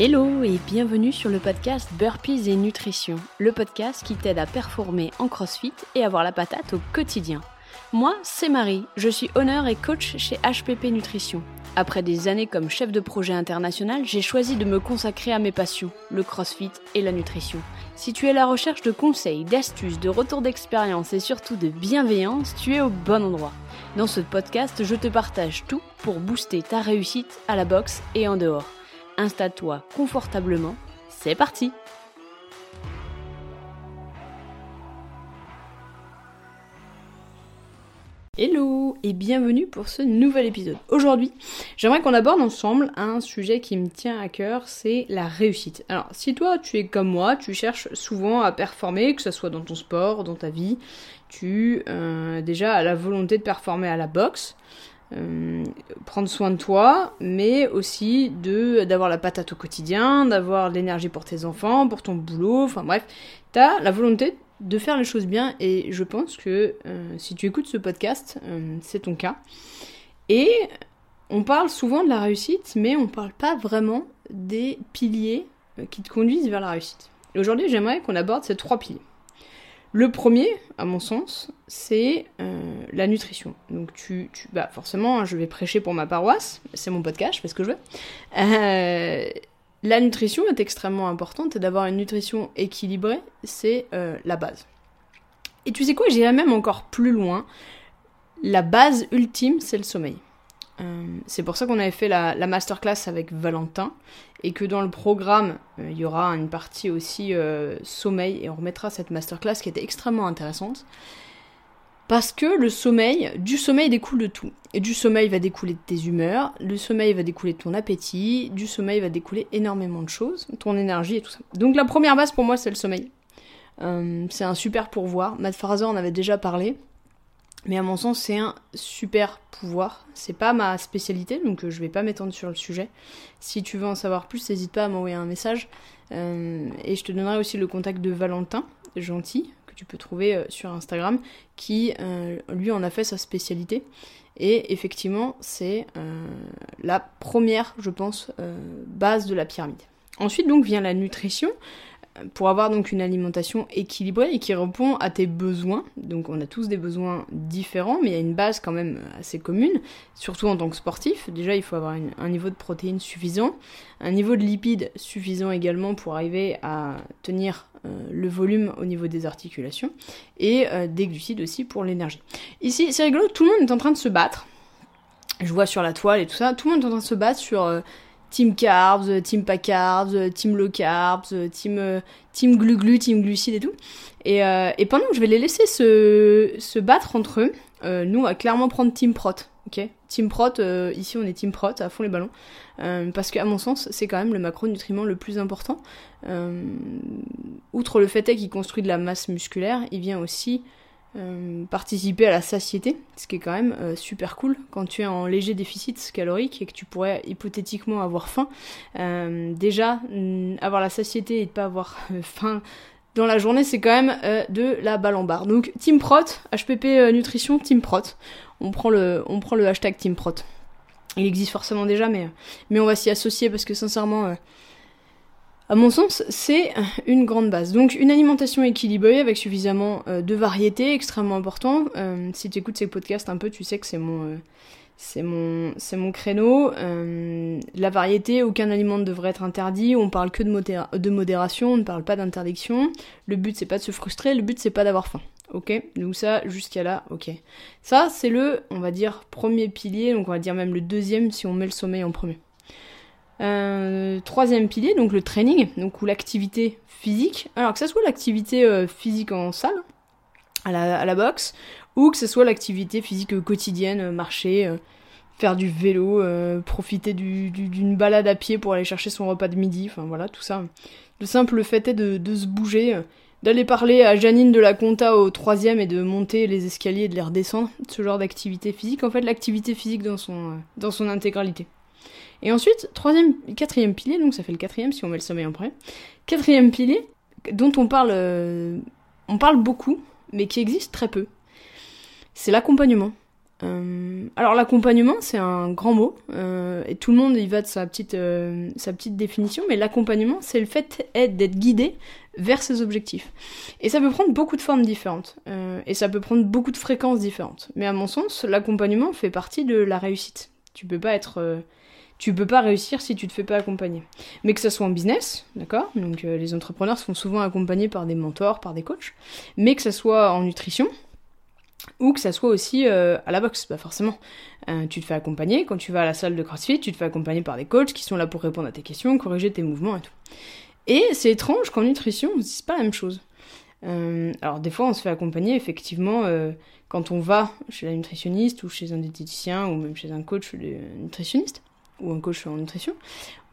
Hello et bienvenue sur le podcast Burpees et Nutrition, le podcast qui t'aide à performer en CrossFit et avoir la patate au quotidien. Moi, c'est Marie, je suis honneur et coach chez HPP Nutrition. Après des années comme chef de projet international, j'ai choisi de me consacrer à mes passions, le CrossFit et la nutrition. Si tu es à la recherche de conseils, d'astuces, de retours d'expérience et surtout de bienveillance, tu es au bon endroit. Dans ce podcast, je te partage tout pour booster ta réussite à la boxe et en dehors installe-toi confortablement, c'est parti Hello et bienvenue pour ce nouvel épisode. Aujourd'hui, j'aimerais qu'on aborde ensemble un sujet qui me tient à cœur, c'est la réussite. Alors, si toi tu es comme moi, tu cherches souvent à performer, que ce soit dans ton sport, dans ta vie, tu euh, déjà as la volonté de performer à la boxe, euh, prendre soin de toi, mais aussi de d'avoir la patate au quotidien, d'avoir l'énergie pour tes enfants, pour ton boulot, enfin bref, t'as la volonté de faire les choses bien et je pense que euh, si tu écoutes ce podcast, euh, c'est ton cas. Et on parle souvent de la réussite, mais on parle pas vraiment des piliers qui te conduisent vers la réussite. aujourd'hui, j'aimerais qu'on aborde ces trois piliers. Le premier, à mon sens, c'est euh, la nutrition. Donc tu, bah forcément, hein, je vais prêcher pour ma paroisse, c'est mon podcast, je fais ce que je veux. Euh, la nutrition est extrêmement importante et d'avoir une nutrition équilibrée, c'est euh, la base. Et tu sais quoi, j'irai même encore plus loin. La base ultime, c'est le sommeil. Euh, c'est pour ça qu'on avait fait la, masterclass avec Valentin et que dans le programme, euh, il y aura une partie aussi euh, sommeil et on remettra cette masterclass qui était extrêmement intéressante. Parce que le sommeil, du sommeil découle de tout. Et du sommeil va découler de tes humeurs, du sommeil va découler de ton appétit, du sommeil va découler énormément de choses, ton énergie et tout ça. Donc la première base pour moi c'est le sommeil. c'est un super pourvoir. Matt Fraser en avait déjà parlé. Mais à mon sens, c'est un super pouvoir. C'est pas ma spécialité, donc euh, je vais pas m'étendre sur le sujet. Si tu veux en savoir plus, n'hésite pas à m'envoyer un message. Euh, et je te donnerai aussi le contact de Valentin, gentil, que tu peux trouver euh, sur Instagram, qui lui en a fait sa spécialité. Et effectivement, c'est la première, je pense, base de la pyramide. Ensuite, donc, vient la nutrition pour avoir donc une alimentation équilibrée et qui répond à tes besoins. Donc on a tous des besoins différents, mais il y a une base quand même assez commune, surtout en tant que sportif. Déjà, il faut avoir un niveau de protéines suffisant, un niveau de lipides suffisant également pour arriver à tenir euh, le volume au niveau des articulations, et euh, des glucides aussi pour l'énergie. Ici, c'est rigolo, tout le monde est en train de se battre. Je vois sur la toile et tout ça, tout le monde est en train de se battre sur... Euh, team carbs, team pas carbs, team low carbs, team, euh, team glu-glu, team glucides et tout. Et, euh, et pendant que je vais les laisser se, se battre entre eux, euh, nous on va clairement prendre team prot. Ok, team prot, ici on est team prot à fond les ballons, parce qu'à mon sens c'est quand même le macronutriment le plus important. outre le fait qu'il construit de la masse musculaire, il vient aussi euh, participer à la satiété, ce qui est quand même euh, super cool quand tu es en léger déficit calorique et que tu pourrais hypothétiquement avoir faim. Euh, déjà, avoir la satiété et ne pas avoir faim dans la journée, c'est quand même de la balle en barre. Donc Team Prot, HPP Nutrition, Team Prot. On prend le, on prend le hashtag Team Prot. Il existe forcément déjà, mais, mais on va s'y associer parce que sincèrement, à mon sens, c'est une grande base. Donc une alimentation équilibrée avec suffisamment euh, de variété, extrêmement important. Euh, si tu écoutes ces podcasts un peu, tu sais que c'est mon, euh, c'est mon, c'est mon créneau. la variété, aucun aliment ne devrait être interdit. On parle que de, de modération, on ne parle pas d'interdiction. Le but c'est pas de se frustrer, le but c'est pas d'avoir faim. Ok, donc ça jusqu'à là, ok. Ça c'est le, on va dire premier pilier, donc on va dire même le deuxième si on met le sommeil en premier. Euh, troisième pilier, donc le training, donc ou l'activité physique. Alors que ce soit l'activité euh, physique en salle, à la, boxe, ou que ce soit l'activité physique quotidienne, euh, marcher, faire du vélo, profiter d'une balade à pied pour aller chercher son repas de midi, enfin voilà, tout ça. Le simple fait est de, de se bouger, d'aller parler à Janine de la Conta au troisième et de monter les escaliers et de les redescendre, ce genre d'activité physique, en fait l'activité physique dans son, dans son intégralité. Et ensuite, troisième, quatrième pilier, donc ça fait le quatrième si on met le sommeil en premier. Quatrième pilier, dont on parle, euh, on parle beaucoup, mais qui existe très peu, c'est l'accompagnement. Euh, alors l'accompagnement, c'est un grand mot, euh, et tout le monde y va de sa petite, sa petite définition, mais l'accompagnement, c'est le fait d'être guidé vers ses objectifs. Et ça peut prendre beaucoup de formes différentes, et ça peut prendre beaucoup de fréquences différentes. Mais à mon sens, l'accompagnement fait partie de la réussite. Tu peux pas être... tu peux pas réussir si tu te fais pas accompagner. Mais que ça soit en business, d'accord? Donc les entrepreneurs se font souvent accompagner par des mentors, par des coachs, mais que ça soit en nutrition, ou que ça soit aussi euh, à la boxe, pas forcément. Euh, tu te fais accompagner, quand tu vas à la salle de CrossFit, tu te fais accompagner par des coachs qui sont là pour répondre à tes questions, corriger tes mouvements et tout. Et c'est étrange qu'en nutrition, c'est pas la même chose. Euh, alors des fois, on se fait accompagner effectivement quand on va chez la nutritionniste ou chez un diététicien ou même chez un coach nutritionniste ou un coach en nutrition.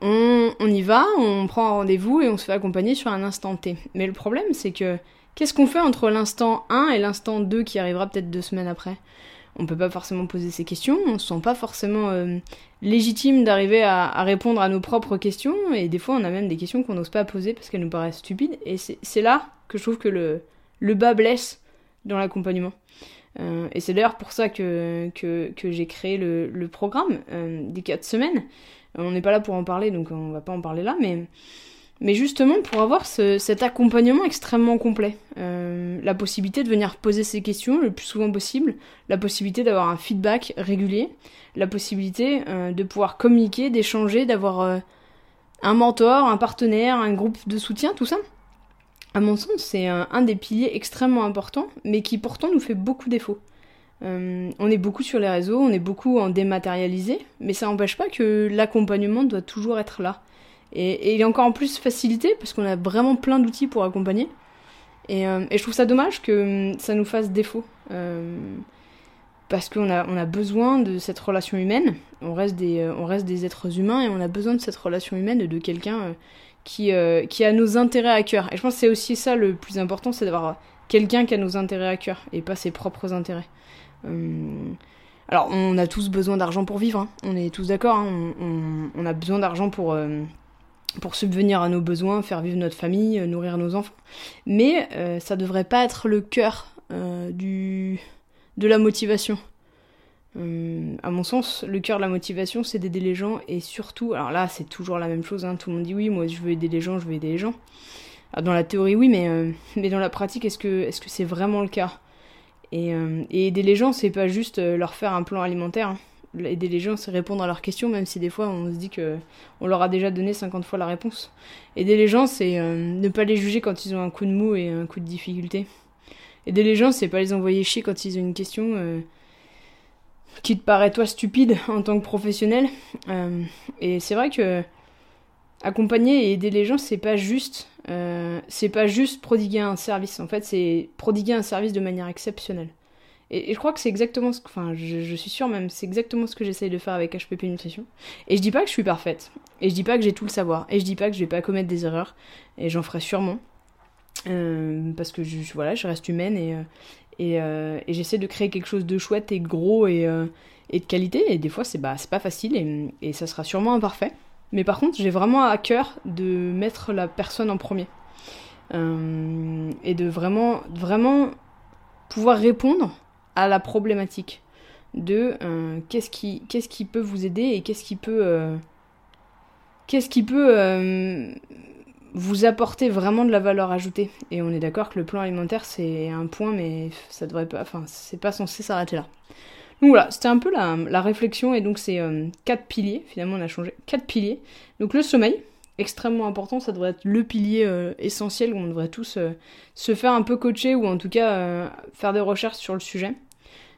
On, y va, on prend un rendez-vous et on se fait accompagner sur un instant T. Mais le problème, c'est que Qu'est-ce qu'on fait entre l'instant 1 et l'instant 2 qui arrivera peut-être deux semaines après? On peut pas forcément poser ces questions, on se sent pas forcément euh, légitime d'arriver à, répondre à nos propres questions, et des fois on a même des questions qu'on n'ose pas poser parce qu'elles nous paraissent stupides, et c'est là que je trouve que le, le bas blesse dans l'accompagnement. Euh, et c'est d'ailleurs pour ça que, que, j'ai créé le, programme euh, des 4 semaines. On n'est pas là pour en parler, donc on va pas en parler là, mais mais justement pour avoir cet accompagnement extrêmement complet. Euh, la possibilité de venir poser ses questions le plus souvent possible, la possibilité d'avoir un feedback régulier, la possibilité euh, de pouvoir communiquer, d'échanger, d'avoir euh, un mentor, un partenaire, un groupe de soutien, tout ça. À mon sens, c'est un, des piliers extrêmement importants, mais qui pourtant nous fait beaucoup défaut. on est beaucoup sur les réseaux, on est beaucoup en dématérialisé, mais ça n'empêche pas que l'accompagnement doit toujours être là. Et, il est encore en plus facilité parce qu'on a vraiment plein d'outils pour accompagner. Et, euh, et, je trouve ça dommage que hum, ça nous fasse défaut. Euh, parce qu'on a, on a besoin de cette relation humaine. On reste, des, euh, on reste des êtres humains et on a besoin de cette relation humaine de quelqu'un qui, qui a nos intérêts à cœur. Et je pense que c'est aussi ça le plus important, c'est d'avoir quelqu'un qui a nos intérêts à cœur et pas ses propres intérêts. Hum, alors, on a tous besoin d'argent pour vivre, hein. on est tous d'accord, hein. on, a besoin d'argent pour, pour subvenir à nos besoins, faire vivre notre famille, euh, nourrir nos enfants. Mais euh, ça devrait pas être le cœur euh, du de la motivation. À mon sens, le cœur de la motivation, c'est d'aider les gens et surtout, alors là, c'est toujours la même chose. Hein, tout le monde dit oui, moi je veux aider les gens, je veux aider les gens. dans la théorie, oui, mais mais dans la pratique, est-ce que est-ce c'est vraiment le cas? Et, et, aider les gens, c'est pas juste leur faire un plan alimentaire. Hein aider les gens, c'est répondre à leurs questions, même si des fois on se dit que on leur a déjà donné 50 fois la réponse. Aider les gens, c'est euh, ne pas les juger quand ils ont un coup de mou et un coup de difficulté. Aider les gens, c'est pas les envoyer chier quand ils ont une question euh, qui te paraît toi stupide en tant que professionnel. Euh, et c'est vrai que accompagner et aider les gens, c'est pas juste, c'est pas juste prodiguer un service. En fait, c'est prodiguer un service de manière exceptionnelle. Et, je crois que c'est exactement ce que. Enfin, je, suis sûre même, c'est exactement ce que j'essaye de faire avec HPP Nutrition. Et je dis pas que je suis parfaite. Et je dis pas que j'ai tout le savoir. Et je dis pas que je vais pas commettre des erreurs. Et j'en ferai sûrement. Euh, parce que je, voilà, je reste humaine et, euh, euh, et, j'essaie de créer quelque chose de chouette et gros et, et de qualité. Et des fois, c'est bah, pas facile et, ça sera sûrement imparfait. Mais par contre, j'ai vraiment à cœur de mettre la personne en premier. et de vraiment, vraiment pouvoir répondre à la problématique de euh, qu'est-ce qui, peut vous aider et qu'est-ce qui peut, euh, qu'est-ce qui peut euh, vous apporter vraiment de la valeur ajoutée. Et on est d'accord que le plan alimentaire c'est un point, mais ça devrait pas, enfin c'est pas censé s'arrêter là. Donc voilà, c'était un peu la, la, réflexion et donc c'est quatre piliers. Finalement on a changé quatre piliers. Donc le sommeil, extrêmement important, ça devrait être le pilier essentiel où on devrait tous se faire un peu coacher ou en tout cas faire des recherches sur le sujet.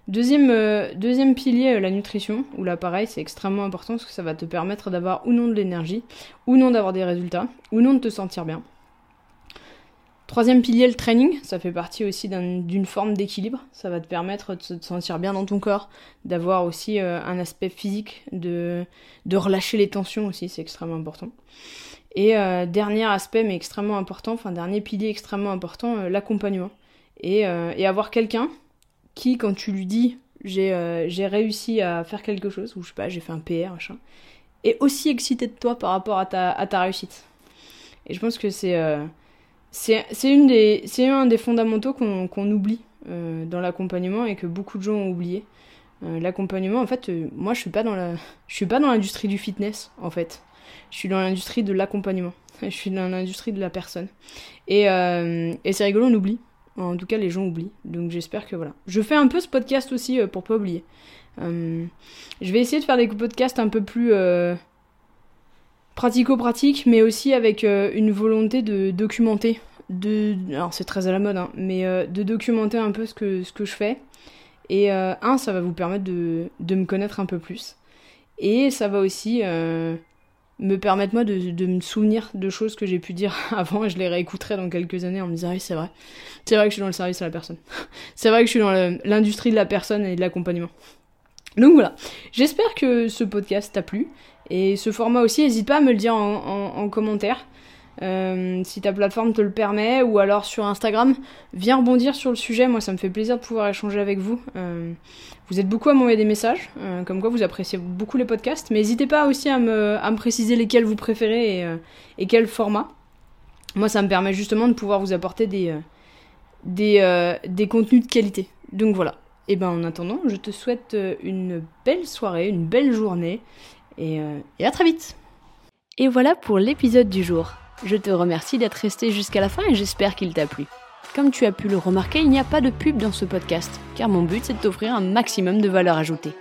Deuxième, euh, deuxième pilier, euh, la nutrition, où là pareil c'est extrêmement important parce que ça va te permettre d'avoir ou non de l'énergie, ou non d'avoir des résultats, ou non de te sentir bien. Troisième pilier, le training, ça fait partie aussi d'une forme d'équilibre, ça va te permettre de te sentir bien dans ton corps, d'avoir aussi euh, un aspect physique, de, de relâcher les tensions aussi, c'est extrêmement important. Et dernier aspect, mais extrêmement important, enfin dernier pilier extrêmement important, l'accompagnement. Et avoir quelqu'un qui, quand tu lui dis euh, j'ai réussi à faire quelque chose, ou je sais pas, j'ai fait un PR, machin, est aussi excité de toi par rapport à ta, à ta réussite. Et je pense que c'est euh, c'est un des fondamentaux qu'on oublie euh, dans l'accompagnement et que beaucoup de gens ont oublié. l'accompagnement, en fait, moi je suis pas dans suis pas dans l'industrie du fitness, en fait. Je suis dans l'industrie de l'accompagnement. Je suis dans l'industrie de la personne. Et, et c'est rigolo, on oublie. En tout cas, les gens oublient. Donc j'espère que voilà. Je fais un peu ce podcast aussi pour pas oublier. je vais essayer de faire des podcasts un peu plus pratico-pratique, mais aussi avec euh, une volonté de documenter. Alors c'est très à la mode, hein, mais euh, de documenter un peu ce que, je fais. Et euh, un, ça va vous permettre de, me connaître un peu plus. Et ça va aussi me permettre moi de, me souvenir de choses que j'ai pu dire avant et je les réécouterai dans quelques années en me disant oui c'est vrai. C'est vrai que je suis dans le service à la personne. c'est vrai que je suis dans l'industrie de la personne et de l'accompagnement. Donc voilà, j'espère que ce podcast t'a plu. Et ce format aussi, n'hésite pas à me le dire en, commentaire. Euh, si ta plateforme te le permet, ou alors sur Instagram, viens rebondir sur le sujet. Moi, ça me fait plaisir de pouvoir échanger avec vous. Euh, vous êtes beaucoup à m'envoyer des messages, euh, comme quoi vous appréciez beaucoup les podcasts, mais n'hésitez pas aussi à me, préciser lesquels vous préférez et, quel format. Moi, ça me permet justement de pouvoir vous apporter des, des, contenus de qualité. Donc voilà. Et ben en attendant, je te souhaite une belle soirée, une belle journée et, à très vite Et voilà pour l'épisode du jour. Je te remercie d'être resté jusqu'à la fin et j'espère qu'il t'a plu. Comme tu as pu le remarquer, il n'y a pas de pub dans ce podcast, car mon but c'est de t'offrir un maximum de valeur ajoutée.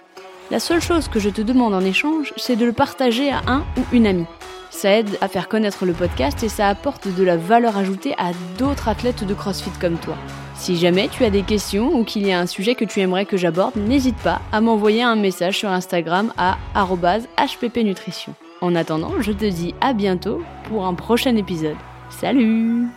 La seule chose que je te demande en échange, c'est de le partager à un ou une amie. Ça aide à faire connaître le podcast et ça apporte de la valeur ajoutée à d'autres athlètes de CrossFit comme toi. Si jamais tu as des questions ou qu'il y a un sujet que tu aimerais que j'aborde, n'hésite pas à m'envoyer un message sur Instagram à hppnutrition. En attendant, je te dis à bientôt pour un prochain épisode. Salut